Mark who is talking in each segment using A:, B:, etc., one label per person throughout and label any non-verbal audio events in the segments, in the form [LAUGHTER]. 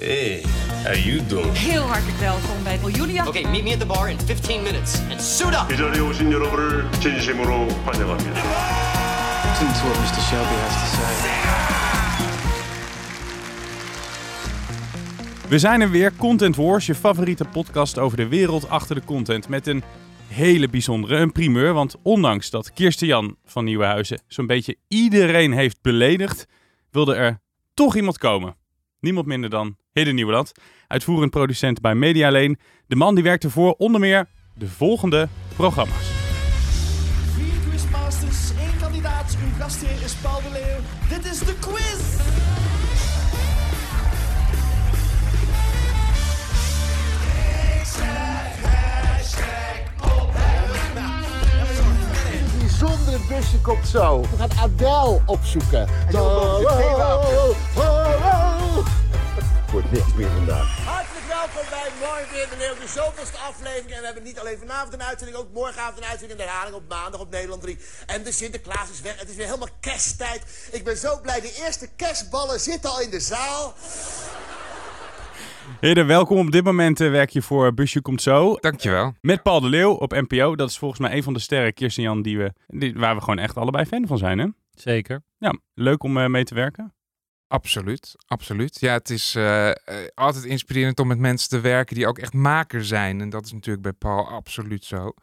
A: Hey, how you doing?
B: Heel hartelijk welkom bij Julia.
C: Okay, meet me at the bar in 15 minutes and suit up.
D: 이 자리에 오신 여러분을 진심으로 환영합니다.
E: Listen to what Mr. Shelby has to say.
F: We zijn er weer, Content Wars, je favoriete podcast over de wereld achter de content. Met een hele bijzondere, een primeur. Want ondanks dat Kirsten Jan van Nieuwenhuizen zo'n beetje iedereen heeft beledigd, wilde er toch iemand komen. Niemand minder dan Hidden Nieuweland, uitvoerend producent bij Media Lane. De man die werkte voor onder meer de volgende programma's.
G: Vier quizmasters, één kandidaat. Uw gastheer is Paul de Leeuw. Dit is de quiz.
H: bijzondere busje komt zo. We gaan Adele opzoeken.
D: Wordt niks meer vandaag.
G: Hartelijk welkom bij Mooi Weer de Leeuw, de zoveelste aflevering. En we hebben niet alleen vanavond een uitzending, ook morgenavond een uitzending. En de herhaling op maandag op Nederland 3. En de Sinterklaas is weg. Het is weer helemaal kersttijd. Ik ben zo blij. De eerste kerstballen zitten al in de zaal.
F: Hidden, welkom. Op dit moment eh, werk je voor Busje Komt Zo.
I: Dankjewel.
F: Met Paul de Leeuw op NPO. Dat is volgens mij een van de sterren, Kirsten Jan, die we, die, waar we gewoon echt allebei fan van zijn. Hè?
I: Zeker.
F: Ja, leuk om eh, mee te werken.
I: Absoluut, absoluut. Ja, het is eh, eh, altijd inspirerend om met mensen te werken die ook echt maker zijn. En dat is natuurlijk bij Paul absoluut zo.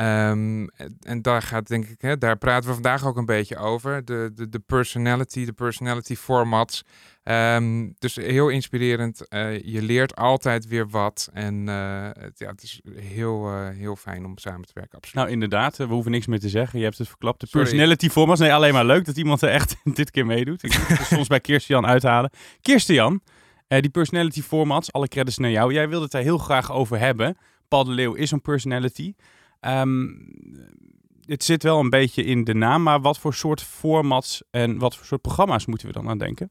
I: Ehm, en, daar gaat denk ik, hè, daar praten we vandaag ook een beetje over. De, de, de personality, de personality formats. Ehm, dus heel inspirerend. Eh, je leert altijd weer wat. En eh, het, ja, het is heel, eh, heel fijn om samen te werken. Absoluut.
F: Nou, inderdaad. we hoeven niks meer te zeggen. Je hebt het verklapt. De
I: Sorry.
F: personality formats. Nee, alleen maar leuk dat iemand er echt [LAUGHS] dit keer meedoet. Ik moet het soms bij Jan uithalen. Eh, die personality formats, alle credits naar jou. Jij wilde het daar heel graag over hebben. Paul de Leeuw is een personality. Ehm, het zit wel een beetje in de naam, maar wat voor soort formats en wat voor soort programma's moeten we dan aan denken?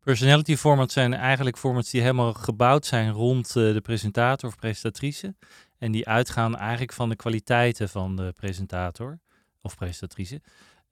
J: Personality formats zijn eigenlijk formats die helemaal gebouwd zijn rond eh, de presentator of presentatrice. En die uitgaan eigenlijk van de kwaliteiten van de presentator of presentatrice.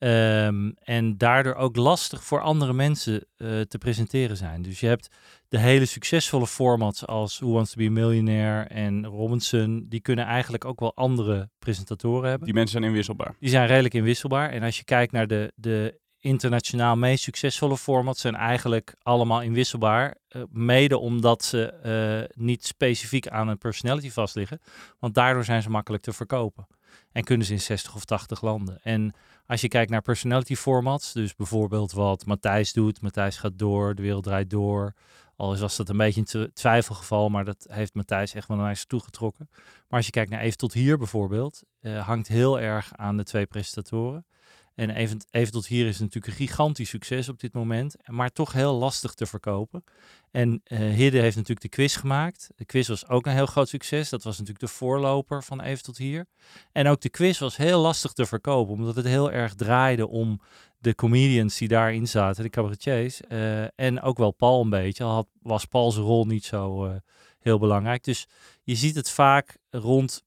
J: Ehm, en daardoor ook lastig voor andere mensen eh, te presenteren zijn. Dus je hebt de hele succesvolle formats als Who Wants to Be a Millionaire en Robinson. Die kunnen eigenlijk ook wel andere presentatoren hebben.
F: Die mensen zijn inwisselbaar.
J: Die zijn redelijk inwisselbaar. En als je kijkt naar de, de internationaal meest succesvolle formats, zijn eigenlijk allemaal inwisselbaar. eh, mede omdat ze eh, niet specifiek aan een personality vastliggen. Want daardoor zijn ze makkelijk te verkopen. En kunnen ze in 60 of 80 landen. En als je kijkt naar personality formats, dus bijvoorbeeld wat Matthijs doet. Matthijs gaat door, de wereld draait door. Al is was dat een beetje een tw- twijfelgeval, maar dat heeft Matthijs echt wel naar zich toegetrokken. Maar als je kijkt naar Even tot hier bijvoorbeeld, eh, hangt heel erg aan de twee presentatoren. En even, tot hier is natuurlijk een gigantisch succes op dit moment, maar toch heel lastig te verkopen. En eh Hidde heeft natuurlijk de quiz gemaakt. De quiz was ook een heel groot succes. Dat was natuurlijk de voorloper van Even tot hier. En ook de quiz was heel lastig te verkopen, omdat het heel erg draaide om de comedians die daarin zaten, de cabaretiers. eh, en ook wel Paul een beetje, al had, was Paul's rol niet zo eh, heel belangrijk. Dus je ziet het vaak rond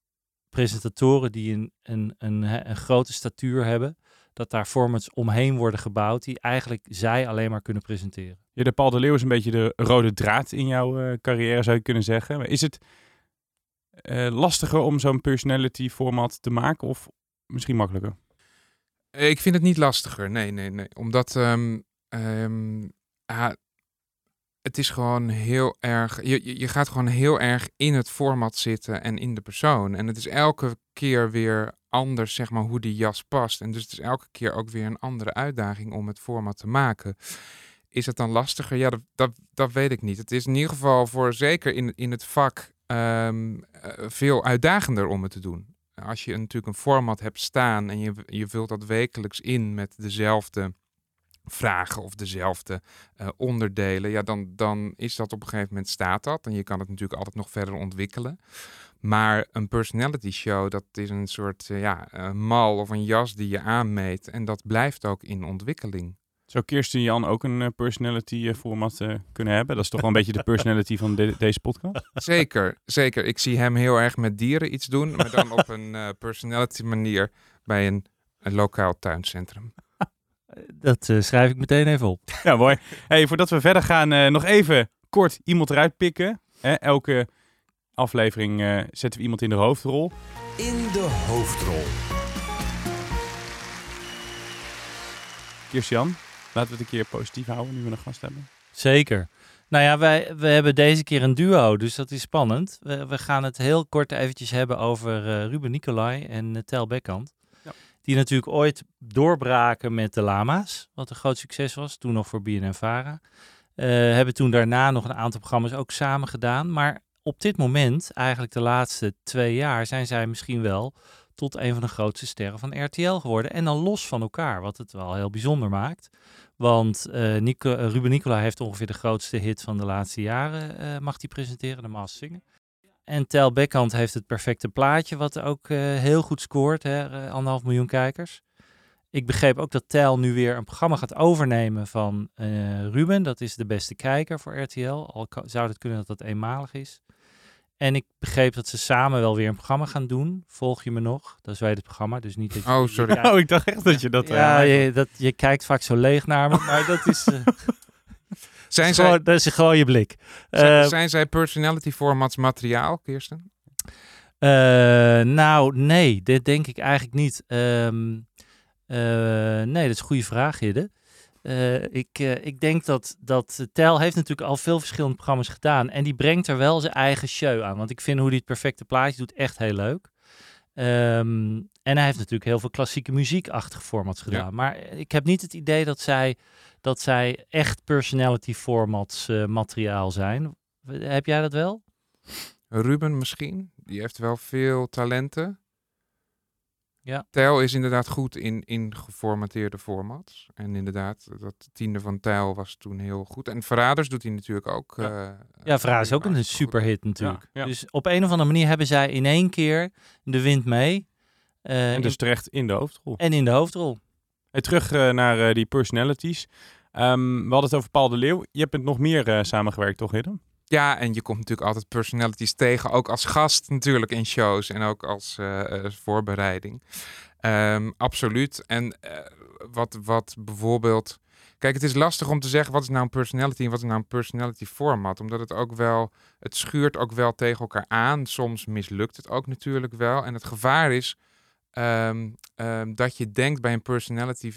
J: presentatoren die een, een, een grote statuur hebben, dat daar formats omheen worden gebouwd die eigenlijk zij alleen maar kunnen presenteren.
F: Ja, de Paul de Leeuw is een beetje de rode draad in jouw eh, carrière, zou je kunnen zeggen. Maar is het eh, lastiger om zo'n personality format te maken of misschien makkelijker?
I: Ik vind het niet lastiger. Nee, nee, nee. Omdat ehm, ehm, ah, het is gewoon heel erg. Je, je- gaat gewoon heel erg in het format zitten en in de persoon. En het is elke keer weer anders, zeg maar, hoe die jas past. En dus het is elke keer ook weer een andere uitdaging om het format te maken. Is het dan lastiger? Ja, dat, dat, dat weet ik niet. Het is in ieder geval voor zeker in, in het vak ehm, eh, veel uitdagender om het te doen als je natuurlijk een format hebt staan en je, je vult dat wekelijks in met dezelfde vragen of dezelfde eh, onderdelen, ja, dan, dan is dat op een gegeven moment staat dat. En je kan het natuurlijk altijd nog verder ontwikkelen. Maar een personality show, dat is een soort eh, ja, mal of een jas die je aanmeet. En dat blijft ook in ontwikkeling.
F: Zou Kirsten Jan ook een eh, personality format kunnen hebben? Dat is toch wel een beetje de personality van de- deze podcast?
I: Zeker, zeker. Ik zie hem heel erg met dieren iets doen, maar dan op een personality manier bij een, een lokaal tuincentrum.
J: Dat eh, schrijf ik meteen even op.
F: Ja, mooi. Hey, voordat we verder gaan, eh, nog even kort iemand eruit pikken. Hè? Elke aflevering eh, zetten we iemand in de hoofdrol.
A: In de hoofdrol.
F: Kirstian, laten we het een keer positief houden nu we een gast hebben.
J: Zeker. Nou ja, wij, we hebben deze keer een duo, dus dat is spannend. We, we gaan het heel kort eventjes hebben over eh, Ruben Nicolai en uh, Tel Bekkant. Die natuurlijk ooit doorbraken met de Lama's, wat een groot succes was. Toen nog voor BNN-Vara. Uh, hebben toen daarna nog een aantal programma's ook samen gedaan. Maar op dit moment, eigenlijk de laatste twee jaar, zijn zij misschien wel tot een van de grootste sterren van RTL geworden. En dan los van elkaar, wat het wel heel bijzonder maakt. Want Nico, uh, Ruben Nicola heeft ongeveer de grootste hit van de laatste jaren, mag hij presenteren, de Maas Zingen. En Tel Beckhand heeft het perfecte plaatje, wat ook heel goed scoort, hè, anderhalf miljoen kijkers. Ik begreep ook dat Tel nu weer een programma gaat overnemen van Ruben. Dat is de beste kijker voor RTL. Al zou het kunnen dat dat eenmalig is. En ik begreep dat ze samen wel weer een programma gaan doen. Volg je me nog? Dat is wij het programma, dus niet dat je...
I: Oh, sorry.
F: Oh, ik dacht echt dat je dat...
J: Ja, uh, je, dat, je kijkt vaak zo leeg naar me, maar dat is... [LAUGHS]
I: Zijn
J: gewoon,
I: zij,
J: dat is gewoon je blik.
I: Zijn,
J: Uh,
I: zijn zij personality formats materiaal, Kirsten?
J: nou, nee, dit denk ik eigenlijk niet. Um, nee, dat is een goede vraag, Hidde. Uh, ik, uh, ik denk dat, dat Tel heeft natuurlijk al veel verschillende programma's gedaan. En die brengt er wel zijn eigen show aan. Want ik vind hoe hij het perfecte plaatje doet echt heel leuk. Um, en hij heeft natuurlijk heel veel klassieke muziekachtige formats gedaan. Ja. Maar ik heb niet het idee dat zij, dat zij echt personality formats uh, materiaal zijn. Heb jij dat wel?
I: Ruben misschien. Die heeft wel veel talenten.
J: Ja.
I: Tijl is inderdaad goed in, in geformateerde formats. En inderdaad, dat tiende van Tijl was toen heel goed. En Verraders doet hij natuurlijk ook.
J: Ja,
I: uh,
J: ja Verraders is ook een superhit natuurlijk.
F: Ja, ja.
J: Dus op een of andere manier hebben zij in één keer de wind mee. Uh,
F: en dus terecht in de hoofdrol.
J: En in de hoofdrol.
F: Hey, terug uh, naar die personalities. Um, we hadden het over Paul de Leeuw. Je hebt met nog meer samengewerkt, toch, Hidden?
I: Ja, en je komt natuurlijk altijd personalities tegen, ook als gast natuurlijk in shows en ook als uh, uh, voorbereiding. Um, absoluut. En uh, wat, wat bijvoorbeeld. Kijk, het is lastig om te zeggen wat is nou een personality en wat is nou een personality format. Omdat het ook wel, het schuurt ook wel tegen elkaar aan. Soms mislukt het ook natuurlijk wel. En het gevaar is um, um, dat je denkt bij een personality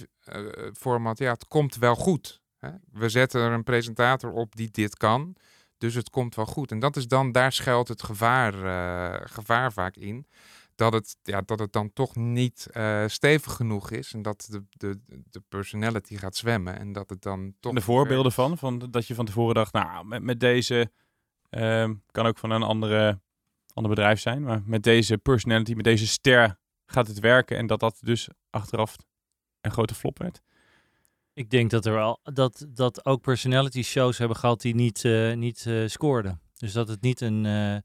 I: format, ja, het komt wel goed. Hè? We zetten er een presentator op die dit kan. Dus het komt wel goed. En dat is dan, daar schuilt het gevaar, uh, gevaar vaak in. Dat het, ja, dat het dan toch niet uh, stevig genoeg is. En dat de, de, de personality gaat zwemmen. En dat het dan toch.
F: En de voorbeelden van, van dat je van tevoren dacht, nou, met, met deze. Uh, kan ook van een andere, ander bedrijf zijn. Maar met deze personality, met deze ster gaat het werken. En dat dat dus achteraf een grote flop werd.
J: Ik denk dat er wel dat, dat ook personality shows hebben gehad die niet, uh, niet uh, scoorden. Dus dat het niet een, uh,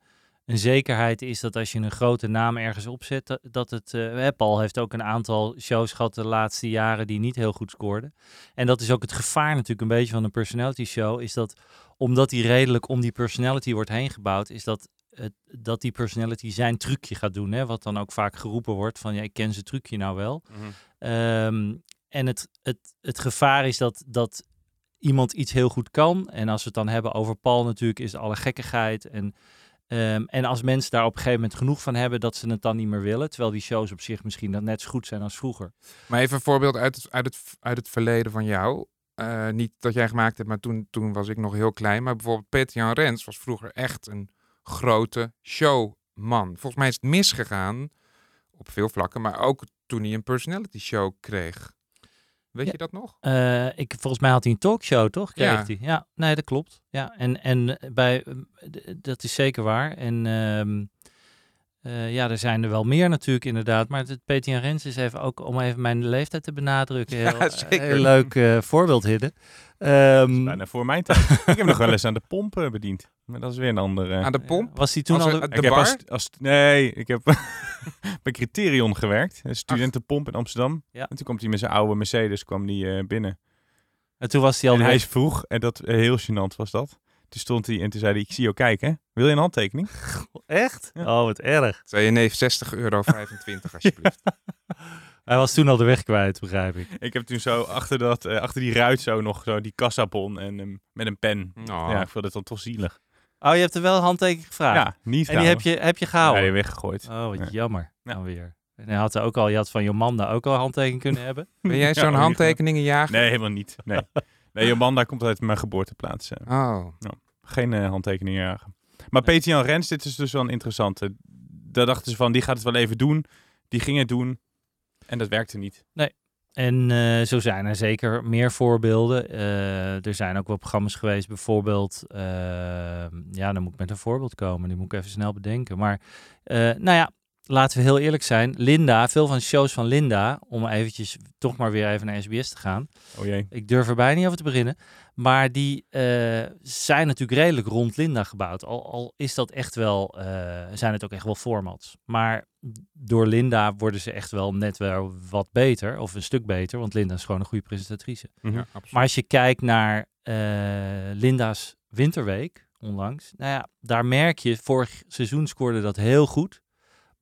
J: een zekerheid is dat als je een grote naam ergens opzet, dat, het. Uh, Paul heeft ook een aantal shows gehad de laatste jaren die niet heel goed scoorden. En dat is ook het gevaar natuurlijk een beetje van een personality show, is dat omdat die redelijk om die personality wordt heen gebouwd, is dat dat die personality zijn trucje gaat doen. Hè? Wat dan ook vaak geroepen wordt van ja, ik ken zijn trucje nou wel. Mm-hmm. Um, en het, het, het gevaar is dat, dat iemand iets heel goed kan. En als we het dan hebben over Paul natuurlijk, is alle gekkigheid. En, um, en als mensen daar op een gegeven moment genoeg van hebben, dat ze het dan niet meer willen. Terwijl die shows op zich misschien dan net zo goed zijn als vroeger.
I: Maar even een voorbeeld uit het, uit het, uit het verleden van jou. Uh, niet dat jij gemaakt hebt, maar toen, toen was ik nog heel klein. Maar bijvoorbeeld Peter-Jan Rens was vroeger echt een grote showman. Volgens mij is het misgegaan op veel vlakken, maar ook toen hij een personality show kreeg. Weet
J: ja.
I: je dat nog?
J: Uh, ik, volgens mij had hij een talkshow, toch? Kreeg
I: Ja.
J: hij. Ja, nee, dat klopt. Ja, en, en bij, dat is zeker waar. En um, uh, ja, er zijn er wel meer natuurlijk inderdaad. Maar het Jan Rens is even ook om even mijn leeftijd te benadrukken. [LAUGHS] Heel,
I: Ja, zeker.
J: heel leuk uh, voorbeeld, Hidden. Um,
F: Bijna voor mijn tijd. ik heb nog wel eens aan de pomp uh, bediend. Maar dat is weer een andere.
I: Aan de pomp?
J: Was hij toen
I: Als
J: al...
I: de
F: ik
I: bar?
F: als, als, nee, ik heb [LAUGHS] bij Criterion gewerkt. Een studentenpomp in Amsterdam.
J: Ja.
F: En toen komt hij met zijn oude Mercedes kwam die, uh, binnen.
J: En toen was hij al
F: En hij is vroeg, en dat uh, heel gênant was dat. Toen stond hij en toen zei hij, ik zie jou kijken. Wil je een handtekening? [LAUGHS]
J: Echt?
F: Ja.
J: Oh, wat erg.
I: Zei je nee, 60 euro 25 alsjeblieft. [LAUGHS]
J: Hij was toen al de weg kwijt, begrijp ik.
F: Ik heb toen zo achter, dat, eh, achter die ruit zo nog zo die kassabon en ehm, met een pen.
I: Oh.
F: Ja, ik vond het dan toch zielig.
J: Oh, je hebt er wel een handtekening gevraagd?
F: Ja, niet
J: En die heb je, heb je gehouden?
F: Nee, weggegooid.
J: Oh, wat
F: Ja.
J: jammer.
F: Ja.
J: Dan weer. En hij had er ook al, je had van Jomanda ook al een handtekening kunnen hebben. [LAUGHS]
I: Ben jij
F: Ja,
I: zo'n
F: oh,
I: handtekeningenjager?
F: Nee, helemaal niet. Nee, nee Jomanda komt uit mijn geboorteplaats. eh.
I: Oh.
F: Geen eh, handtekeningen jagen. Maar Peter Jan Rens, dit is dus wel een interessante. Daar dachten ze van, die gaat het wel even doen. Die ging het doen. En dat werkte niet.
J: En eh, zo zijn er zeker meer voorbeelden. Eh, er zijn ook wel programma's geweest, bijvoorbeeld. ja, dan moet ik met een voorbeeld komen. Die moet ik even snel bedenken. Maar nou ja, laten we heel eerlijk zijn. Linda, veel van de shows van Linda, om eventjes toch maar weer even naar SBS te gaan.
F: Oh jee.
J: Ik durf er bijna niet over te beginnen. Maar die eh, zijn natuurlijk redelijk rond Linda gebouwd. Al, al is dat echt wel, eh, zijn het ook echt wel formats. Maar door Linda worden ze echt wel net wel wat beter. Of een stuk beter. Want Linda is gewoon een goede presentatrice.
F: Mhm.
I: Ja, absoluut.
J: Maar als je kijkt naar eh, Linda's winterweek onlangs. Nou ja, daar merk je, vorig seizoen scoorde dat heel goed.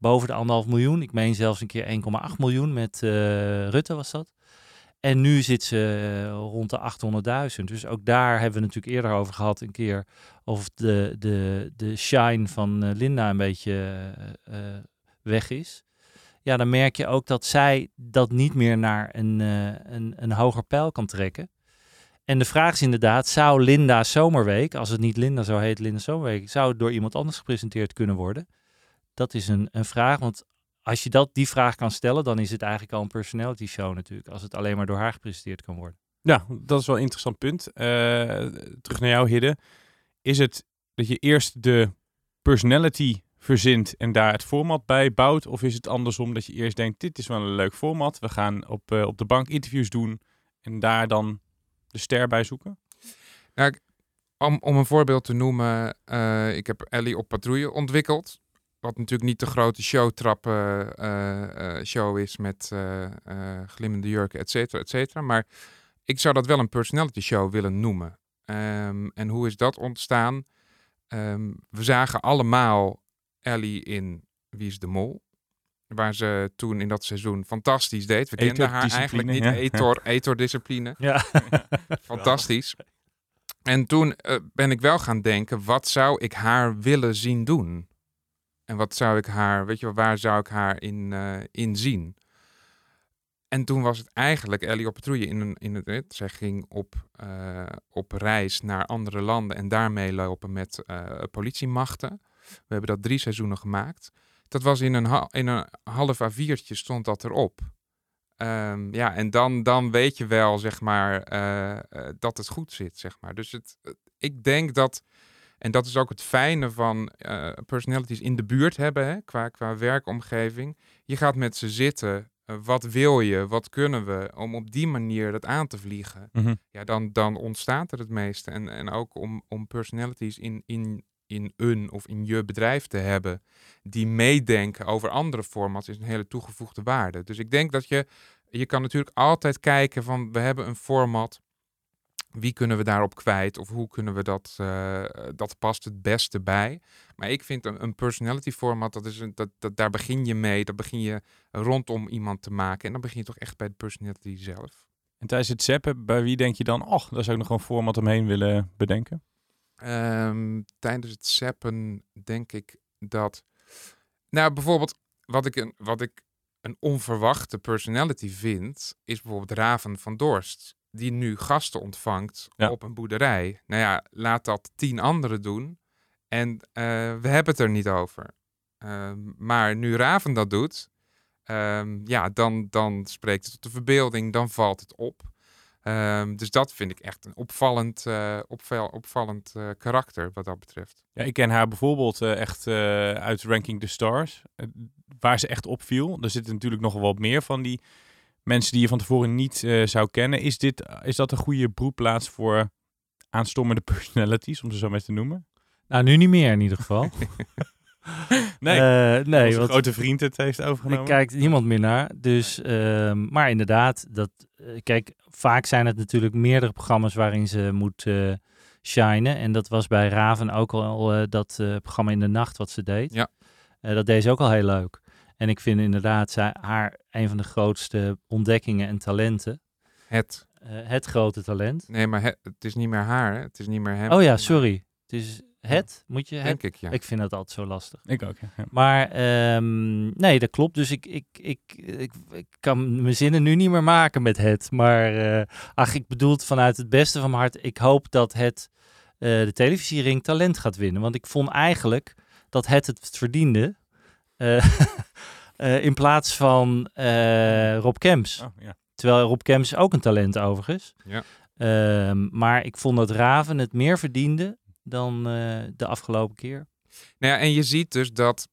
J: Boven de anderhalf miljoen. Ik meen zelfs een keer 1,8 miljoen met eh, Rutte was dat. En nu zit ze eh, rond de 800.000. Dus ook daar hebben we natuurlijk eerder over gehad een keer. Of de, de, de shine van eh, Linda een beetje weg is. Ja, dan merk je ook dat zij dat niet meer naar een, een, een hoger pijl kan trekken. En de vraag is inderdaad, zou Linda Zomerweek, als het niet Linda zo heet, Linda Zomerweek, zou het door iemand anders gepresenteerd kunnen worden? Dat is een, een vraag, want als je dat, die vraag kan stellen, dan is het eigenlijk al een personality show natuurlijk, als het alleen maar door haar gepresenteerd kan worden.
F: Ja, dat is wel een interessant punt. Eh, terug naar jou, Hidde. Is het dat je eerst de personality verzint en daar het format bij bouwt? Of is het andersom dat je eerst denkt, dit is wel een leuk format. We gaan op, eh, op de bank interviews doen en daar dan de ster bij zoeken?
I: Om, om een voorbeeld te noemen, eh, ik heb Ellie op patrouille ontwikkeld. Wat natuurlijk niet de grote showtrappen eh, eh, show is met eh, eh, glimmende jurken, et cetera, et cetera. Maar ik zou dat wel een personality show willen noemen. Ehm, en hoe is dat ontstaan? Ehm, we zagen allemaal Ellie in Wie is de Mol. Waar ze toen in dat seizoen fantastisch deed. We kenden haar eigenlijk niet.
F: Ja.
I: Etor, [LAUGHS] Etor-discipline.
J: Ja. [LAUGHS]
I: Fantastisch. En toen eh, ben ik wel gaan denken, wat zou ik haar willen zien doen? En wat zou ik haar, weet je waar zou ik haar in, eh, in zien? En toen was het eigenlijk Ellie op patrouille in, in het. Zij ging op, eh, op reis naar andere landen en daarmee lopen met eh, politiemachten. We hebben dat drie seizoenen gemaakt. Dat was in een, in een half A4'tje stond dat erop. Ehm, ja, en dan, dan weet je wel, zeg maar, dat het goed zit, zeg maar. Dus het- ik denk dat, en dat is ook het fijne van eh, personalities in de buurt hebben, hè, qua, qua werkomgeving. Je gaat met ze zitten. eh, wat wil je? Wat kunnen we? Om op die manier dat aan te vliegen. Ja, dan, dan ontstaat er het meeste. En, en ook om, om personalities in, in, in een of in je bedrijf te hebben die meedenken over andere formats is een hele toegevoegde waarde. Dus ik denk dat je, je kan natuurlijk altijd kijken van we hebben een format, wie kunnen we daarop kwijt of hoe kunnen we dat, eh, dat past het beste bij. Maar ik vind een, een personality format, dat is een, dat, dat, daar begin je mee, dat begin je rondom iemand te maken en dan begin je toch echt bij de personality zelf.
F: En tijdens het zappen, bij wie denk je dan, oh, daar zou ik nog een format omheen willen bedenken?
I: Ehm, tijdens het zappen denk ik dat. Nou, bijvoorbeeld, wat ik een, wat ik een onverwachte personality vind, is bijvoorbeeld Raven van Dorst. Die nu gasten ontvangt
F: Ja.
I: op een boerderij. Nou ja, laat dat tien anderen doen. En eh, we hebben het er niet over. Ehm, maar nu Raven dat doet, ehm, ja, dan, dan spreekt het tot de verbeelding, dan valt het op. Ehm, dus dat vind ik echt een opvallend, eh, opval- opvallend eh, karakter wat dat betreft.
F: Ja, ik ken haar bijvoorbeeld echt uit Ranking the Stars, waar ze echt opviel. Er zitten natuurlijk nog wel wat meer van die mensen die je van tevoren niet eh, zou kennen. Is, dit, is dat een goede broedplaats voor aanstommende [LAUGHS] personalities, om ze zo maar te noemen?
J: Nou, nu niet meer in ieder geval. [LAUGHS]
F: Nee,
J: Eh, nee,
F: Onze
J: want
F: grote vriend het heeft overgenomen.
J: er kijkt niemand meer naar. Dus, ehm, maar inderdaad, dat, eh, kijk, vaak zijn het natuurlijk meerdere programma's waarin ze moet eh shinen. En dat was bij Raven ook al eh, dat eh, programma in de nacht wat ze deed.
I: Ja.
J: Eh, dat deed ze ook al heel leuk. En ik vind inderdaad zij, haar een van de grootste ontdekkingen en talenten.
I: Het.
J: Eh, het grote talent.
I: Nee, maar het, het is niet meer haar. hè? Het is niet meer hem.
J: Oh ja, sorry. Het is het, moet je het?
I: Denk ik, ja.
J: Ik vind dat altijd zo lastig.
F: Ik ook, ja. ja.
J: Maar ehm, nee, dat klopt. Dus ik, ik, ik, ik, ik kan mijn zinnen nu niet meer maken met het. Maar eh, ach, ik bedoel het vanuit het beste van mijn hart. Ik hoop dat het eh, de televisiering talent gaat winnen. Want ik vond eigenlijk dat het het verdiende. Eh, [LAUGHS] eh, in plaats van eh, Rob Kemps.
F: Oh, ja.
J: Terwijl Rob Kemps ook een talent overigens.
I: Ja.
J: Ehm, maar ik vond dat Raven het meer verdiende dan de afgelopen keer.
I: Nou ja, en je ziet dus dat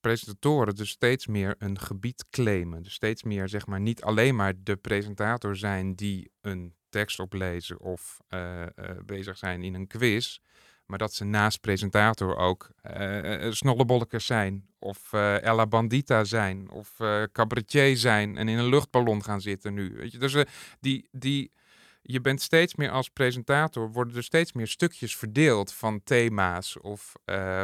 I: presentatoren dus steeds meer een gebied claimen. Dus steeds meer, zeg maar, niet alleen maar de presentator zijn die een tekst oplezen of bezig zijn in een quiz. Maar dat ze naast presentator ook eh snollebollekers zijn. Of eh, Ella Bandita zijn. Of eh cabaretier zijn. En in een luchtballon gaan zitten nu. Weet je? Dus die, die, je bent steeds meer als presentator. Worden er steeds meer stukjes verdeeld van thema's of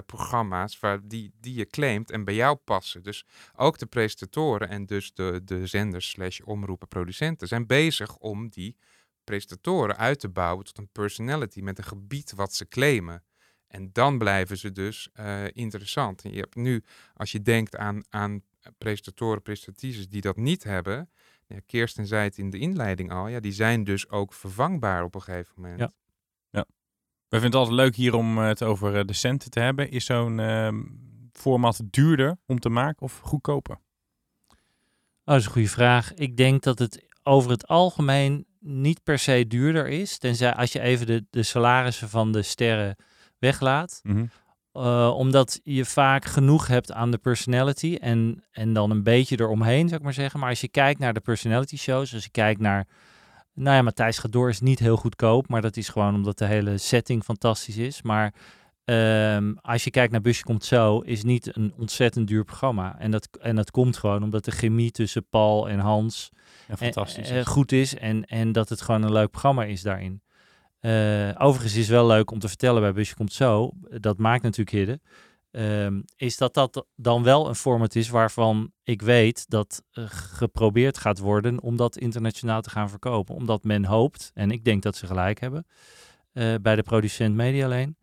I: programma's. Waar die, die je claimt en bij jou passen. Dus ook de presentatoren en dus de, de zenders slash omroepen producenten zijn bezig om die presentatoren uit te bouwen tot een personality met een gebied wat ze claimen. En dan blijven ze dus eh, interessant. En je hebt nu, als je denkt aan, aan presentatoren, presentatrices die dat niet hebben. Ja, Kirsten zei het in de inleiding al. Ja, die zijn dus ook vervangbaar op een gegeven moment.
J: Ja.
F: We vinden het altijd leuk hier om het over eh, de centen te hebben. Is zo'n ehm, format duurder om te maken of goedkoper?
J: Oh, dat is een goede vraag. Ik denk dat het over het algemeen niet per se duurder is. Tenzij als je even de, de salarissen van de sterren weglaat.
F: Mhm.
J: Eh, omdat je vaak genoeg hebt aan de personality en, en dan een beetje eromheen, zou ik maar zeggen. Maar als je kijkt naar de personality shows, als je kijkt naar... Nou ja, Matthijs Gadoor is niet heel goedkoop, maar dat is gewoon omdat de hele setting fantastisch is. Maar ehm, als je kijkt naar Busje Komt Zo, is niet een ontzettend duur programma. En dat, en dat komt gewoon omdat de chemie tussen Paul en Hans
F: Ja, fantastisch.
J: eh, goed is en, en dat het gewoon een leuk programma is daarin. Eh, overigens is wel leuk om te vertellen bij Busje Komt Zo, dat maakt natuurlijk Hidde, ehm, is dat dat dan wel een format is waarvan ik weet dat eh, geprobeerd gaat worden om dat internationaal te gaan verkopen. Omdat men hoopt, en ik denk dat ze gelijk hebben, bij de producent Medialeen,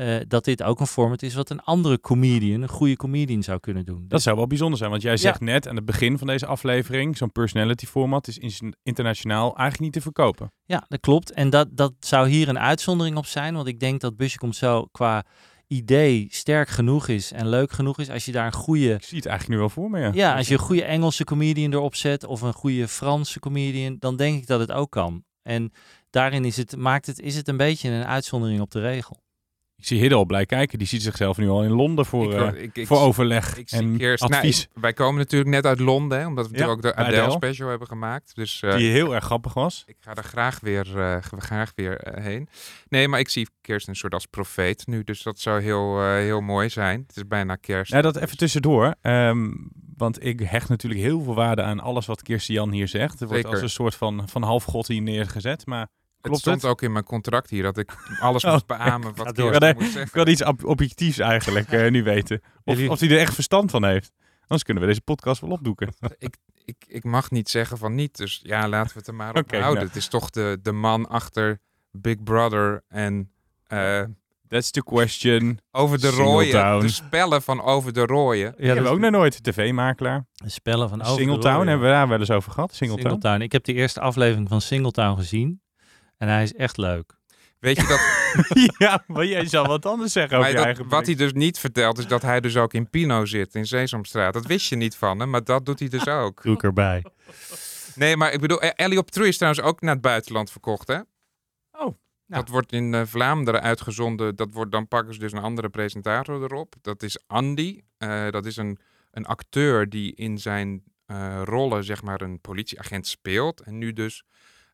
J: eh dat dit ook een format is wat een andere comedian, een goede comedian zou kunnen doen.
F: Dat zou wel bijzonder zijn, want jij zegt net aan het begin van deze aflevering, zo'n personality format is in- internationaal eigenlijk niet te verkopen.
J: Ja, dat klopt. En dat, dat zou hier een uitzondering op zijn. Want ik denk dat Busje Komt Zo qua idee sterk genoeg is en leuk genoeg is. Als je daar een goede...
F: Ik zie het eigenlijk nu wel voor me, ja.
J: Ja, als je een goede Engelse comedian erop zet of een goede Franse comedian, dan denk ik dat het ook kan. En daarin is het, maakt het, is het een beetje een uitzondering op de regel.
F: Ik zie Hidde al blij kijken. Die ziet zichzelf nu al in Londen voor,
I: Ik-
F: eh,
I: ik- ik
F: voor overleg en
I: nou,
F: advies.
I: wij komen natuurlijk net uit Londen, hè, omdat we
F: Ja,
I: natuurlijk ook de Adele,
F: Adele.
I: special hebben gemaakt. Dus eh,
F: die heel erg grappig was.
I: ik ga er graag weer, eh, graag weer heen. Nee, maar ik zie Kirsten een soort als profeet nu, dus dat zou heel, heel mooi zijn. Het is bijna kerst.
F: Ja, dat even tussendoor. ehm, want ik hecht natuurlijk heel veel waarde aan alles wat Kirsten Jan hier zegt. Er wordt
I: Zeker.
F: als een soort van, van halfgod hier neergezet. Maar
I: het
F: klopt
I: stond
F: het?
I: ook in mijn contract hier dat ik alles [LAUGHS]
F: Oh,
I: moest beamen wat
J: ga door.
F: Nee,
I: moest
F: Ik
I: zeggen.
F: wil iets ob- objectiefs eigenlijk eh, nu weten. [LAUGHS] Of, of hij er echt verstand van heeft. Anders kunnen we deze podcast wel opdoeken. [LAUGHS]
I: ik, ik, ik mag niet zeggen van niet, dus ja, laten we het er maar op houden.
F: nou.
I: Het is toch de, de man achter Big Brother en eh,
F: That's the question.
I: Over de. Rooien. De spellen van Over de Rooien.
J: Ja,
F: ik heb
J: dat
F: ook nog nooit tv-makelaar.
J: de spellen van Over de
F: Singletown hebben we daar wel eens over gehad. Singletown.
J: Singletown. Ik heb de eerste aflevering van Singletown gezien. En hij is echt leuk.
I: Weet je dat? [LAUGHS]
F: ja, maar jij zal wat anders zeggen over
I: dat- wat hij dus niet vertelt, is dat hij dus ook in Pino zit, in Sesamstraat. Dat wist je niet van hem, maar dat doet hij dus ook.
J: Doe ik erbij.
I: Nee, maar ik bedoel, Ellie op True is trouwens ook naar het buitenland verkocht, hè?
F: Oh,
I: Dat wordt in eh, Vlaanderen uitgezonden. Dat wordt, dan pakken ze dus een andere presentator erop. Dat is Andy. Eh, dat is een, een acteur die in zijn eh, rollen, zeg maar, een politieagent speelt. En nu dus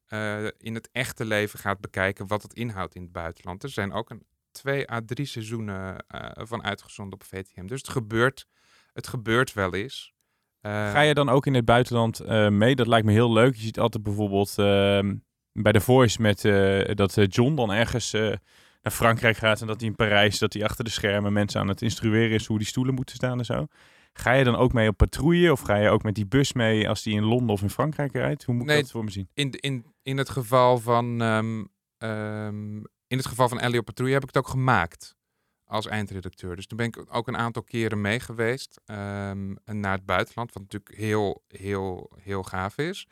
I: eh, in het echte leven gaat bekijken wat het inhoudt in het buitenland. Er zijn ook een twee à drie seizoenen eh, van uitgezonden op VTM. Dus het gebeurt, het gebeurt wel eens. Eh,
F: Ga je dan ook in het buitenland mee? Dat lijkt me heel leuk. Je ziet altijd bijvoorbeeld ehm, bij The Voice met dat John dan ergens naar Frankrijk gaat en dat hij in Parijs, dat hij achter de schermen mensen aan het instrueren is hoe die stoelen moeten staan en zo. Ga je dan ook mee op patrouille of ga je ook met die bus mee als die in Londen of in Frankrijk rijdt? Hoe moet ik dat voor me zien?
I: In, in, in het geval van ehm, ehm, in het geval van Elio Patrouille heb ik het ook gemaakt als eindredacteur. Dus toen ben ik ook een aantal keren mee geweest ehm, naar het buitenland, wat natuurlijk heel, heel, heel gaaf is.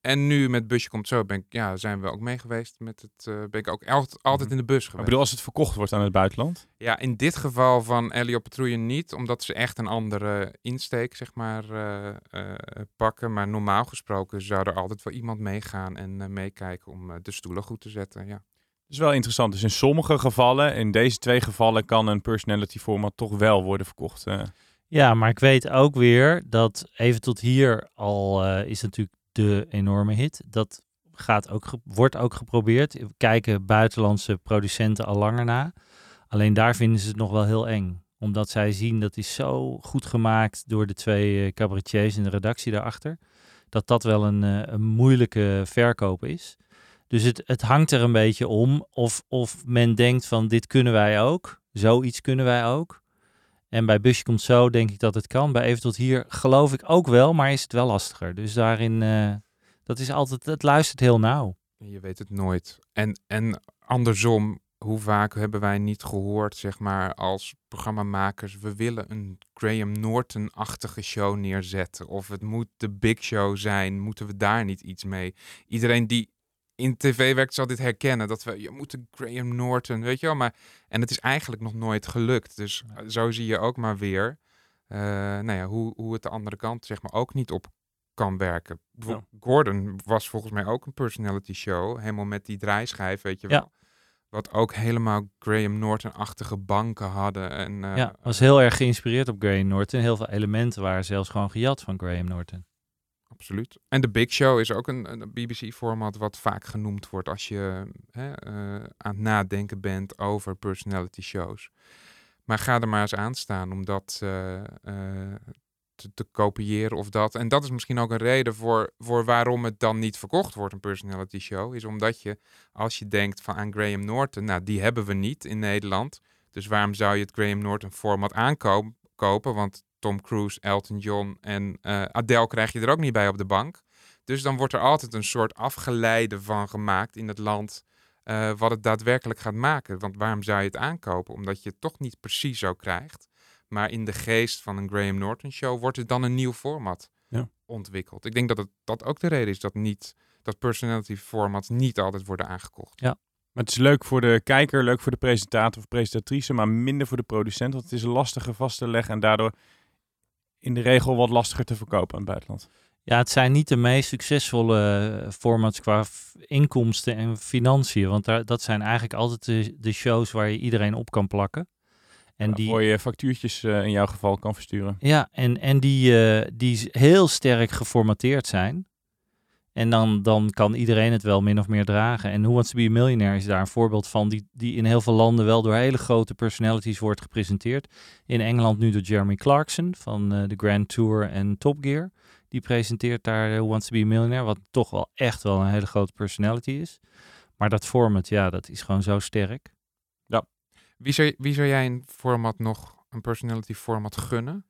I: En nu met Busje Komt Zo ben ik, ja, zijn we ook mee geweest. Met het, eh, ben ik ook altijd, altijd in de bus
F: Ik
I: geweest.
F: bedoel, als het verkocht wordt aan het buitenland.
I: Ja, in dit geval van Elio Patrouille niet, omdat ze echt een andere insteek, zeg maar, eh, eh, pakken. Maar normaal gesproken zou er altijd wel iemand meegaan en meekijken om de stoelen goed te zetten. Ja.
F: Dat is wel interessant. Dus in sommige gevallen, in deze twee gevallen, kan een personality format toch wel worden verkocht.
J: Ja, maar ik weet ook weer dat even tot hier al is natuurlijk de enorme hit. Dat gaat ook wordt ook geprobeerd. Kijken buitenlandse producenten al langer na. Alleen daar vinden ze het nog wel heel eng. Omdat zij zien dat is zo goed gemaakt door de twee eh, cabaretiers en de redactie daarachter. Dat dat wel een, eh, een moeilijke verkoop is. Dus het, het hangt er een beetje om of, of men denkt van dit kunnen wij ook. Zoiets kunnen wij ook. En bij Busje komt zo denk ik dat het kan. Bij Even tot hier geloof ik ook wel, maar is het wel lastiger. Dus daarin, eh, dat is altijd, het luistert heel nauw.
I: Je weet het nooit. En, en andersom, hoe vaak hebben wij niet gehoord, zeg maar, als programmamakers, we willen een Graham Norton-achtige show neerzetten. Of het moet de Big Show zijn, moeten we daar niet iets mee? Iedereen die in tv werkt zal dit herkennen, dat we, je moet Graham Norton, weet je wel. Maar, en het is eigenlijk nog nooit gelukt. Dus eh, zo zie je ook maar weer, eh, nou ja, hoe, hoe het de andere kant, zeg maar, ook niet op kan werken. Gordon was volgens mij ook een personality show, helemaal met die draaischijf, weet je wel.
J: Ja.
I: Wat ook helemaal Graham Norton-achtige banken hadden. En, eh,
J: ja, was heel erg geïnspireerd op Graham Norton. Heel veel elementen waren zelfs gewoon gejat van Graham Norton.
I: Absoluut. En de Big Show is ook een, BBC-format wat vaak genoemd wordt als je hè, eh, aan het nadenken bent over personality shows. Maar ga er maar eens aan staan om dat eh, eh, te, te kopiëren of dat. En dat is misschien ook een reden voor, voor waarom het dan niet verkocht wordt, een personality show. Is omdat je, als je denkt van aan Graham Norton, nou die hebben we niet in Nederland. Dus waarom zou je het Graham Norton format aankopen? Want Tom Cruise, Elton John en eh, Adele krijg je er ook niet bij op de bank. Dus dan wordt er altijd een soort afgeleide van gemaakt in het land eh, wat het daadwerkelijk gaat maken. Want waarom zou je het aankopen? Omdat je het toch niet precies zo krijgt. Maar in de geest van een Graham Norton show wordt er dan een nieuw format
F: Ja.
I: ontwikkeld. Ik denk dat het, dat ook de reden is dat, niet, dat personality formats niet altijd worden aangekocht.
F: Maar het is leuk voor de kijker, leuk voor de presentator of presentatrice, maar minder voor de producent. Want het is lastiger vast te leggen en daardoor in de regel wat lastiger te verkopen aan het buitenland.
J: Ja, het zijn niet de meest succesvolle eh, formats qua inkomsten en financiën. Want daar, dat zijn eigenlijk altijd de, de shows waar je iedereen op kan plakken. En die,
F: Waarvoor je factuurtjes eh, in jouw geval kan versturen.
J: Ja, en, en die, eh, die heel sterk geformateerd zijn. En dan, dan kan iedereen het wel min of meer dragen. En Who Wants to Be a Millionaire is daar een voorbeeld van, die, die in heel veel landen wel door hele grote personalities wordt gepresenteerd. In Engeland nu door Jeremy Clarkson van eh, de Grand Tour en Top Gear. Die presenteert daar eh, Who Wants to Be a Millionaire, wat toch wel echt wel een hele grote personality is. Maar dat format, ja, dat is gewoon zo sterk.
I: Wie zou, wie zou jij een format nog, een personality format gunnen?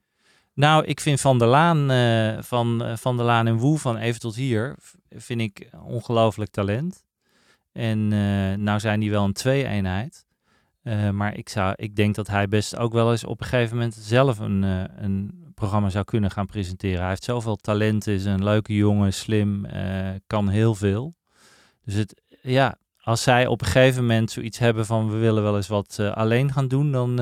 J: Nou, ik vind Van der Laan, eh, van, eh, van der Laan en Woe van Even tot Hier, vind ik ongelooflijk talent. En eh, nou zijn die wel een twee-eenheid. Maar ik, zou, ik denk dat hij best ook wel eens op een gegeven moment zelf een, een programma zou kunnen gaan presenteren. Hij heeft zoveel talenten, is een leuke jongen, slim, kan heel veel. Dus het, ja, als zij op een gegeven moment zoiets hebben van we willen wel eens wat alleen gaan doen, dan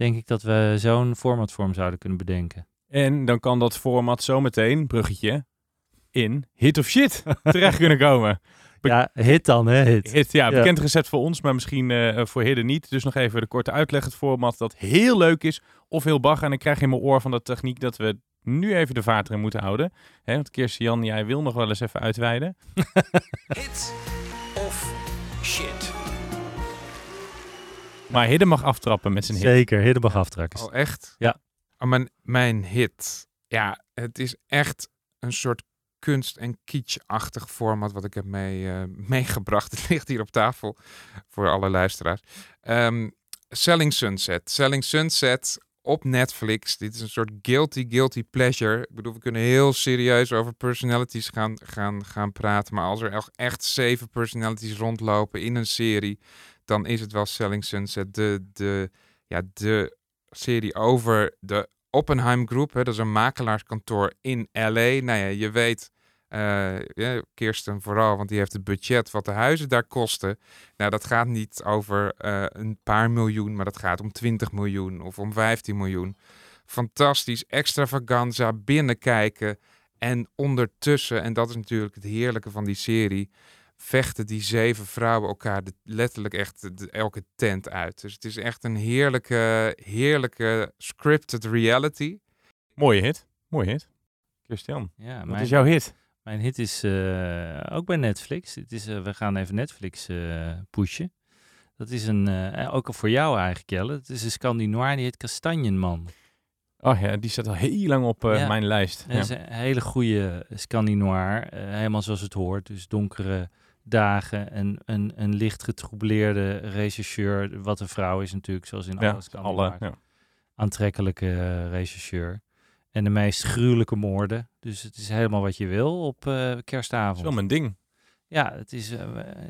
J: denk ik dat we zo'n formatvorm zouden kunnen bedenken.
F: En dan kan dat format zometeen, bruggetje, in hit of shit [LAUGHS] terecht kunnen komen. Be-
J: Ja, hit dan, hè? Hit.
F: Hit, ja,
J: Ja.
F: bekend recept voor ons, maar misschien eh, voor Hidden niet. Dus nog even de korte uitleg. Het format dat heel leuk is of heel bagger. En ik krijg in mijn oor van de techniek dat we nu even de vaart erin moeten houden. Hè, want Kirsten Jan, jij wil nog wel eens even uitweiden.
A: Hit [LAUGHS] [LAUGHS]
F: Maar Hidden mag aftrappen met zijn hit.
J: Zeker, hit mag aftrekken.
I: Oh, echt?
J: Ja.
I: Oh, mijn, mijn hit. Ja, het is echt een soort kunst- en kitsch-achtig format wat ik heb mee, eh, meegebracht. [LAUGHS] Het ligt hier op tafel voor alle luisteraars. Ehm, Selling Sunset. Selling Sunset, op Netflix. Dit is een soort guilty, guilty pleasure. Ik bedoel, we kunnen heel serieus over personalities gaan, gaan, gaan praten. Maar als er echt zeven personalities rondlopen in een serie, dan is het wel Selling Sunset. De, de, ja, de serie over de Oppenheim Group. Hè, dat is een makelaarskantoor in LA. Nou ja, je weet, eh, Kirsten vooral, want die heeft het budget wat de huizen daar kosten. Nou, dat gaat niet over eh, een paar miljoen, maar dat gaat om 20 miljoen of om 15 miljoen. Fantastisch, extravaganza, binnenkijken. En ondertussen, en dat is natuurlijk het heerlijke van die serie, vechten die zeven vrouwen elkaar de- letterlijk echt de- de- elke tent uit. Dus het is echt een heerlijke, heerlijke scripted reality.
F: Mooie hit. Mooie hit. Christian,
J: Ja,
F: wat
J: mijn,
F: is jouw hit?
J: mijn hit is eh, ook bij Netflix. Het is, eh, we gaan even Netflix eh, pushen. Dat is een, eh, ook voor jou eigenlijk, Jelle. Het is een Scandinoir, die heet Kastanjenman.
F: Oh ja, die staat al heel lang op eh,
J: Ja.
F: mijn lijst.
J: Dat is
F: Ja.
J: een hele goede Scandinoir. helemaal zoals het hoort. Dus donkere dagen en een, een licht getroubleerde rechercheur. Wat een vrouw is natuurlijk, zoals in
F: Ja,
J: alle
F: ja.
J: Aantrekkelijke eh, rechercheur. En de meest gruwelijke moorden. Dus het is helemaal wat je wil op eh,
F: Dat is
J: kerstavond.
F: wel mijn ding.
J: Ja, het is... eh,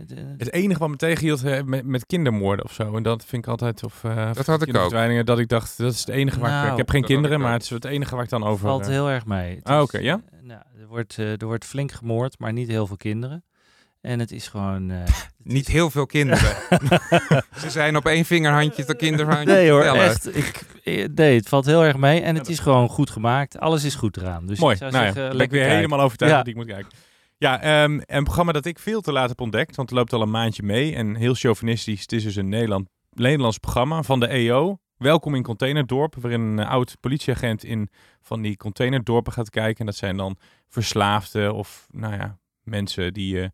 J: de-
F: Het enige wat me tegenhield met, met kindermoorden of zo. En dat vind ik altijd. Of, eh,
I: Dat had ik ook.
F: Dat ik dacht, dat is het enige waar ik.
J: Nou,
F: Ik heb geen kinderen, maar het is het enige waar ik dan over.
J: valt heel erg mee. Het
F: Ah, oké, ja?
J: nou, er, wordt, er wordt flink gemoord, maar niet heel veel kinderen. En het is gewoon... eh, het
I: Niet
J: is-
I: heel veel kinderen. [LAUGHS] Ze zijn op één vingerhandje de kinderhandje
J: Nee hoor,
I: tellen.
J: echt. Ik, eh, nee, het valt heel erg mee. En het is gewoon goed gemaakt. Alles is goed eraan. Dus
F: Mooi.
J: ik zou
F: nou ja,
J: zeggen,
F: ben ik weer
J: kijken.
F: helemaal overtuigd
J: Ja.
F: dat ik moet kijken. Ja, ehm, een programma dat ik veel te laat heb ontdekt, want het loopt al een maandje mee. En heel chauvinistisch, het is dus een Nederland, Nederlands programma van de EO. Welkom in Containerdorp, waarin een oud politieagent in van die containerdorpen gaat kijken. En dat zijn dan verslaafden of, nou ja, mensen die eh,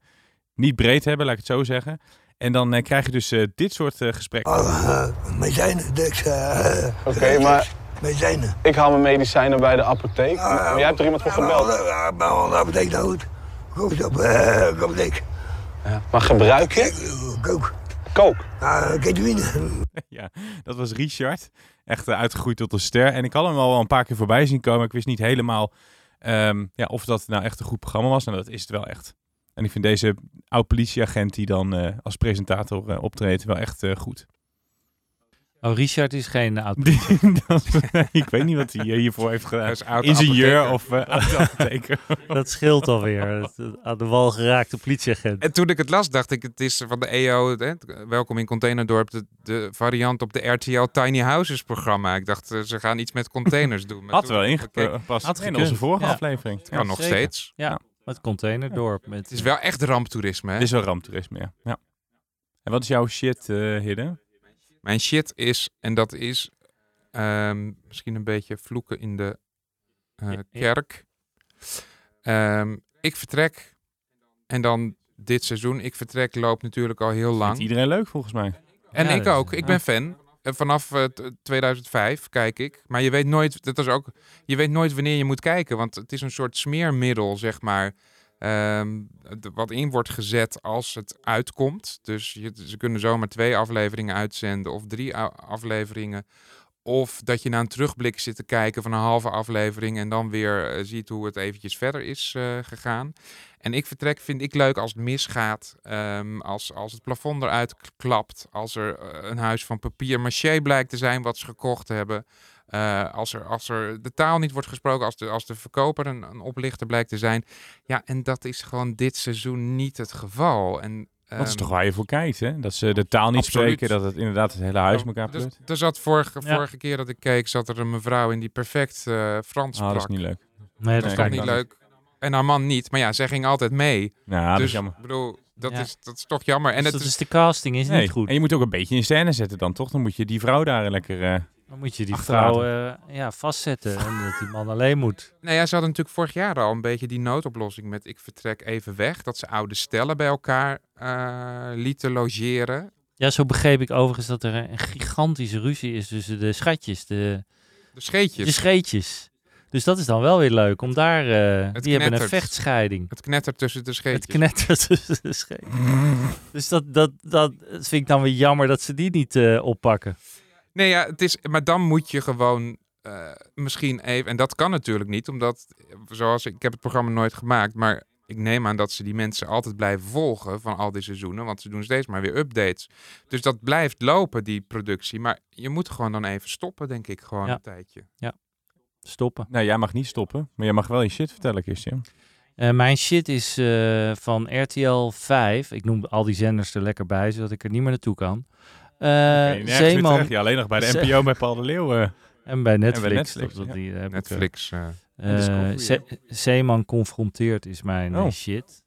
F: niet breed hebben, laat ik het zo zeggen. En dan eh, krijg je dus eh, dit soort eh, gesprekken.
H: medicijnen, dus...
E: Oké, maar
H: medicijnen.
E: ik haal mijn medicijnen bij de apotheek. Maar jij hebt er iemand voor gebeld.
H: Ja, maar dat betekent nou goed. Goed op, uh.
E: Ja, Maar gebruik je?
H: Kook.
E: Kook.
H: Ketamine. [LAUGHS]
F: ja, dat was Richard. Echt eh, uitgegroeid tot een ster. En ik had hem al wel een paar keer voorbij zien komen. Ik wist niet helemaal ehm, ja, of dat nou echt een goed programma was. Nou, dat is het wel echt. En ik vind deze oud politieagent die dan eh, als presentator eh, optreedt wel echt eh, goed.
J: Oh, Richard is geen oud [LAUGHS]
F: dat- [LAUGHS] ik weet niet wat hij hiervoor heeft
I: Hij
F: gedaan.
I: is oud
F: Ingenieur of uh, [LAUGHS] apotheker.
J: Dat scheelt alweer. Aan de wal geraakte politieagent.
I: En toen ik het las, dacht ik, het is van de EO, hè, welkom in Containerdorp, de, de variant op de RTL Tiny Houses programma. Ik dacht, ze gaan iets met containers doen. Maar
F: Had
I: toen-
F: wel ingepast
J: Had
F: in onze vorige
J: Ja.
F: aflevering.
I: Het kan nog
J: zeker.
I: steeds.
J: Ja, het containerdorp. Met,
I: Het is wel echt ramptoerisme. Hè?
F: Dit is wel ramptoerisme, ja. ja. En wat is jouw shit, eh Hidde?
I: Mijn shit is, en dat is ehm, misschien een beetje vloeken in de eh, kerk. Ehm, ik vertrek en dan dit seizoen, ik vertrek, loopt natuurlijk al heel
F: Vindt
I: lang.
F: iedereen leuk volgens mij.
I: En
J: Ja,
I: ik
J: is-
I: ook. Ik ben fan. Eh, Vanaf eh, t- 2005 kijk ik. Maar je weet nooit, dat is ook, je weet nooit wanneer je moet kijken. Want het is een soort smeermiddel, zeg maar. ehm, wat in wordt gezet als het uitkomt. Dus je, ze kunnen zomaar twee afleveringen uitzenden of drie afleveringen. Of dat je naar een terugblik zit te kijken van een halve aflevering en dan weer eh, ziet hoe het eventjes verder is eh, gegaan. En ik vertrek vind ik leuk als het misgaat, ehm, als, als het plafond eruit klapt, als er eh, een huis van papier maché blijkt te zijn wat ze gekocht hebben. als, er, als er de taal niet wordt gesproken, als de, als de verkoper een, een oplichter blijkt te zijn. Ja, en dat is gewoon dit seizoen niet het geval. En,
F: Dat is
I: ehm,
F: toch waar je voor kijkt, hè? Dat ze de taal niet
I: absoluut.
F: spreken, dat het inderdaad het hele huis elkaar
I: dus,
F: pleurt.
I: er zat vorige,
J: Ja.
I: vorige keer dat ik keek, zat er een mevrouw in die perfect eh, Frans
F: Ah, dat is
I: sprak.
F: niet leuk.
J: nee, dat
I: is toch niet leuk. En haar man niet. Maar ja, zij ging altijd mee.
F: Nou, dat is
I: dus
F: jammer.
I: ik bedoel, dat,
J: Ja.
I: is, dat is toch jammer. En
J: Dus
I: het
J: dat
I: is,
J: is de casting is
F: Nee,
J: niet goed.
F: En je moet ook een beetje in scène zetten dan, toch? Dan moet je die vrouw daar lekker... eh,
J: Dan moet je die vrouw eh, ja, vastzetten en dat die man alleen moet. [LAUGHS]
I: nou ja, ze hadden natuurlijk vorig jaar al een beetje die noodoplossing met ik vertrek even weg. Dat ze oude stellen bij elkaar eh, lieten logeren.
J: Ja, zo begreep ik overigens dat er een gigantische ruzie is tussen de schatjes, de,
I: De scheetjes.
J: de scheetjes. Dus dat is dan wel weer leuk, om daar... eh,
I: Het
J: die hebben een vechtscheiding.
I: Het knettert tussen de scheetjes.
J: Het knettert tussen de scheetjes. [LAUGHS] Dus dat, dat, dat vind ik dan weer jammer dat ze die niet eh, oppakken.
I: Nee, ja, het is, maar dan moet je gewoon eh, misschien even... En dat kan natuurlijk niet, omdat, zoals ik, ik heb het programma nooit gemaakt, maar ik neem aan dat ze die mensen altijd blijven volgen van al die seizoenen, want ze doen steeds maar weer updates. Dus dat blijft lopen, die productie. Maar je moet gewoon dan even stoppen, denk ik, gewoon
J: Ja.
I: een tijdje.
J: Stoppen.
F: Nou, jij mag niet stoppen, maar jij mag wel je shit vertellen, Christian.
J: Eh, mijn shit is eh, van RTL 5. Ik noem al die zenders er lekker bij, zodat ik er niet meer naartoe kan. Eh
F: meer
J: Zeeman
F: terecht. Ja, alleen nog bij de NPO bij Paul de Leeuw. eh.
J: en bij Netflix.
F: Netflix,
J: dat-
F: ja.
J: die, heb ik, eh,
I: Netflix.
J: Ze- Zeeman confronteert is mijn eh,
F: Oh.
J: shit.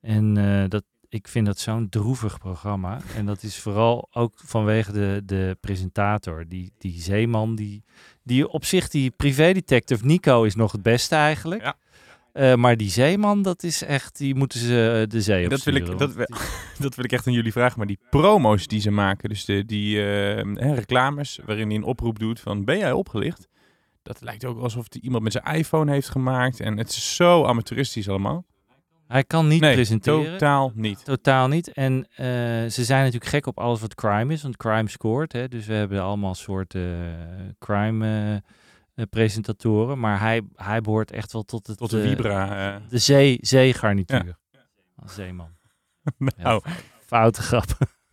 J: En eh, dat, ik vind dat zo'n droevig programma. En dat is vooral ook vanwege de, de presentator. Die, die Zeeman, die, die op zich, die privédetective Nico is nog het beste eigenlijk.
F: Ja.
J: Eh, maar die Zeeman, dat is echt, die moeten ze eh, de zee op
F: Dat wil, ik, dat, wil- [LAUGHS] dat wil ik echt aan jullie vragen. Maar die promo's die ze maken, dus de, die hè, reclames waarin hij een oproep doet van ben jij opgelicht? Dat lijkt ook alsof het iemand met zijn iPhone heeft gemaakt. En het is zo amateuristisch allemaal.
J: Hij kan niet
F: nee,
J: presenteren.
F: totaal niet.
J: Totaal niet. En ze zijn natuurlijk gek op alles wat crime is, want crime scoort. Hè? Dus we hebben allemaal soorten crime eh, presentatoren. Maar hij, hij behoort echt wel tot het...
F: Tot de
J: eh,
F: Vibra. eh.
J: de zee, zeegarnituur. Als zeeman. [LAUGHS]
F: nou,
J: Foute grap.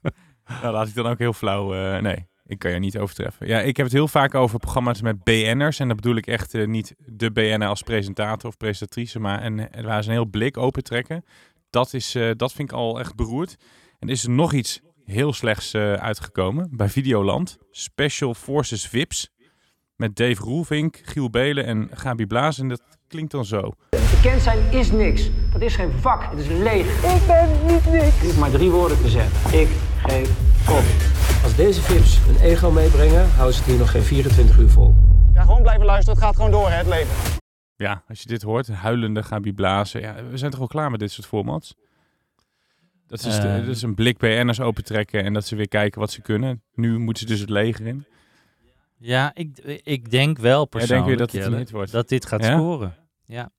J: [LAUGHS]
F: nou, laat ik dan ook heel flauw... nee, ik kan je niet overtreffen. Ja, ik heb het heel vaak over programma's met BN'ers. En dat bedoel ik echt niet de BN'er als presentator of presentatrice. Maar en, en waar ze een heel blik opentrekken. Dat, is, dat vind ik al echt beroerd. En is er nog iets heel slechts uitgekomen. Bij Videoland. Special Forces VIPs. Met Dave Roelvink, Giel Belen en Gabi Blaas. En dat klinkt dan zo.
K: Bekend zijn is niks. Dat is geen vak. Het is leeg. Ik ben niet niks. Ik hoef maar drie woorden te zeggen. Ik geef koffie. Als deze vips een ego meebrengen, houden ze het hier nog geen 24 uur vol.
L: Ja, gewoon blijven luisteren. Het gaat gewoon door, hè, het leven.
F: Ja, als je dit hoort, huilende Gabi Blazen. Ja, we zijn toch wel klaar met dit soort formats? Dat is, de-
J: Eh.
F: dat is een blik BN'ers opentrekken en dat ze weer kijken wat ze kunnen. Nu moeten ze dus het leger in.
J: Ja, ik, ik denk wel persoonlijk
F: dat
J: Jelle,
F: wordt?
J: dit gaat
F: Ja?
J: scoren. Ja.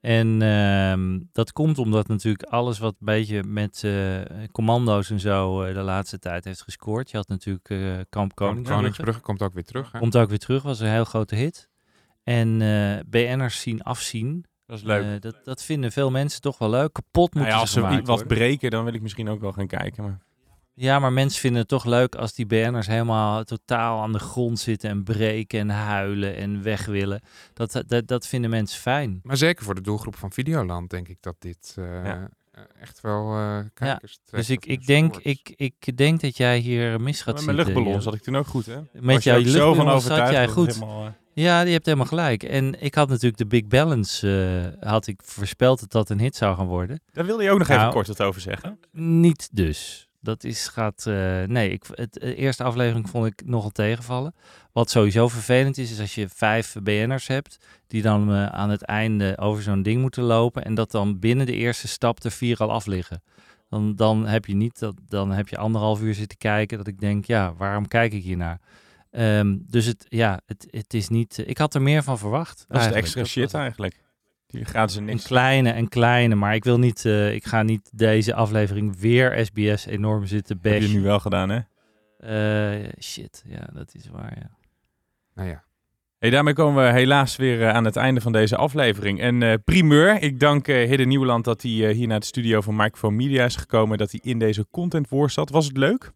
J: En ehm, dat komt omdat natuurlijk alles wat een beetje met eh, commando's en zo eh, de laatste tijd heeft gescoord. Je had natuurlijk eh, Kamp Koningsbrugge.
I: Koningsbrugge komt ook weer terug. Hè?
J: Komt ook weer terug, was een heel grote hit. En BN'ers zien afzien.
F: Dat is leuk.
J: Dat, dat vinden veel mensen toch wel leuk. Kapot
F: Nou
J: moeten
F: ja, als
J: ze
F: wat
J: worden.
F: breken, dan wil ik misschien ook wel gaan kijken. Maar...
J: Ja, maar mensen vinden het toch leuk als die BN'ers helemaal totaal aan de grond zitten en breken en huilen en weg willen. Dat, dat, dat vinden mensen fijn.
I: Maar zeker voor de doelgroep van Videoland denk ik dat dit eh,
F: Ja.
I: eh, echt wel eh kijkers trekt
J: Dus ik, ik, denk, ik, ik denk dat jij hier mis gaat
F: Met
J: zitten.
F: mijn luchtballon zat ik toen ook goed, hè?
J: Met
F: je
J: jouw luchtballon zat jij goed.
F: helemaal,
J: Ja, die hebt helemaal gelijk. En ik had natuurlijk de Big Balance, eh, had ik voorspeld dat dat een hit zou gaan worden.
F: Daar wilde je ook nog even
J: Nou,
F: kort wat over zeggen.
J: Niet dus. Dat is, gaat, eh, nee, ik, het, de eerste aflevering vond ik nogal tegenvallen. Wat sowieso vervelend is, is als je vijf BN'ers hebt, die dan eh, aan het einde over zo'n ding moeten lopen en dat dan binnen de eerste stap er vier al af liggen. Dan, dan heb je niet, dat, dan heb je anderhalf uur zitten kijken dat ik denk, ja, waarom kijk ik hier naar? Ehm, dus het, ja, het, het is niet, ik had er meer van verwacht.
F: Dat is extra shit eigenlijk. Die gaat ze
J: een
F: niks.
J: kleine en kleine, maar ik wil niet, eh, ik ga niet deze aflevering weer SBS enorm zitten
F: Heb je
J: bashen.
F: nu wel gedaan, hè?
J: Eh, shit, ja, dat is waar, ja.
I: Nou ja.
F: Hey, daarmee komen we helaas weer eh, aan het einde van deze aflevering. En eh, primeur, ik dank eh Hidde Nieuwland dat hij eh, hier naar de studio van Microphone Media is gekomen. Dat hij in deze content voor zat. Was het leuk?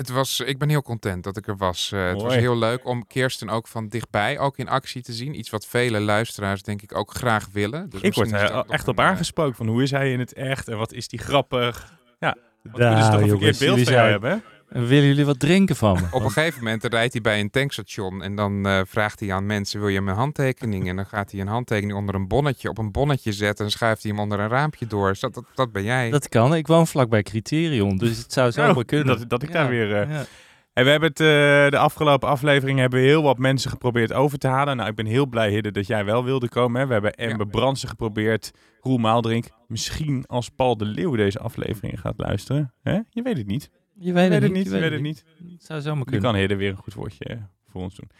I: Het was, ik ben heel content dat ik er was. Eh, het was heel leuk om Kirsten ook van dichtbij ook in actie te zien. Iets wat vele luisteraars denk ik ook graag willen. Dus
F: ik word
I: is nog
F: echt op
I: een, eh,
F: aangesproken van hoe is hij in het echt en wat is die grappig. Ja,
J: Nou,
F: we dus toch een verkeerd beeld van jou hebben.
J: Willen jullie wat drinken van me?
I: Op een gegeven moment rijdt hij bij een tankstation en dan eh, vraagt hij aan mensen: wil je mijn handtekening? En dan gaat hij een handtekening onder een bonnetje op een bonnetje zetten en schuift hij hem onder een raampje door. Dus dat, dat, dat ben jij.
J: Dat kan. Ik woon vlakbij Criterion, dus het zou zo
F: Oh,
J: kunnen.
F: Dat, dat ik
J: Ja,
F: daar weer... eh,
J: ja.
F: En we hebben het, eh, de afgelopen aflevering hebben we heel wat mensen geprobeerd over te halen. Nou, ik ben heel blij, Hidde, dat jij wel wilde komen. Hè. We hebben Amber Brandsen geprobeerd, Roel Maaldrink. Misschien als Paul de Leeuw deze aflevering gaat luisteren. Hè? Je weet het niet.
J: Je weet het niet, je
F: Je weet het niet.
J: Het zou zomaar kunnen.
F: kan Hidde weer een goed woordje eh, voor ons doen.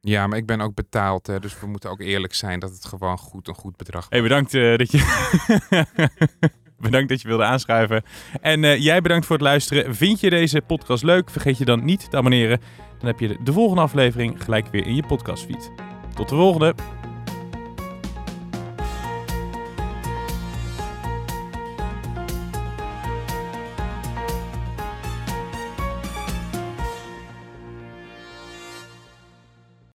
I: Ja, maar ik ben ook betaald, hè, dus we moeten ook eerlijk zijn dat het gewoon goed een goed bedrag
F: Hey, bedankt eh, dat je... [LAUGHS] bedankt dat je wilde aanschuiven. En eh, jij bedankt voor het luisteren. Vind je deze podcast leuk? Vergeet je dan niet te abonneren. Dan heb je de, de volgende aflevering gelijk weer in je podcastfeed. Tot de volgende!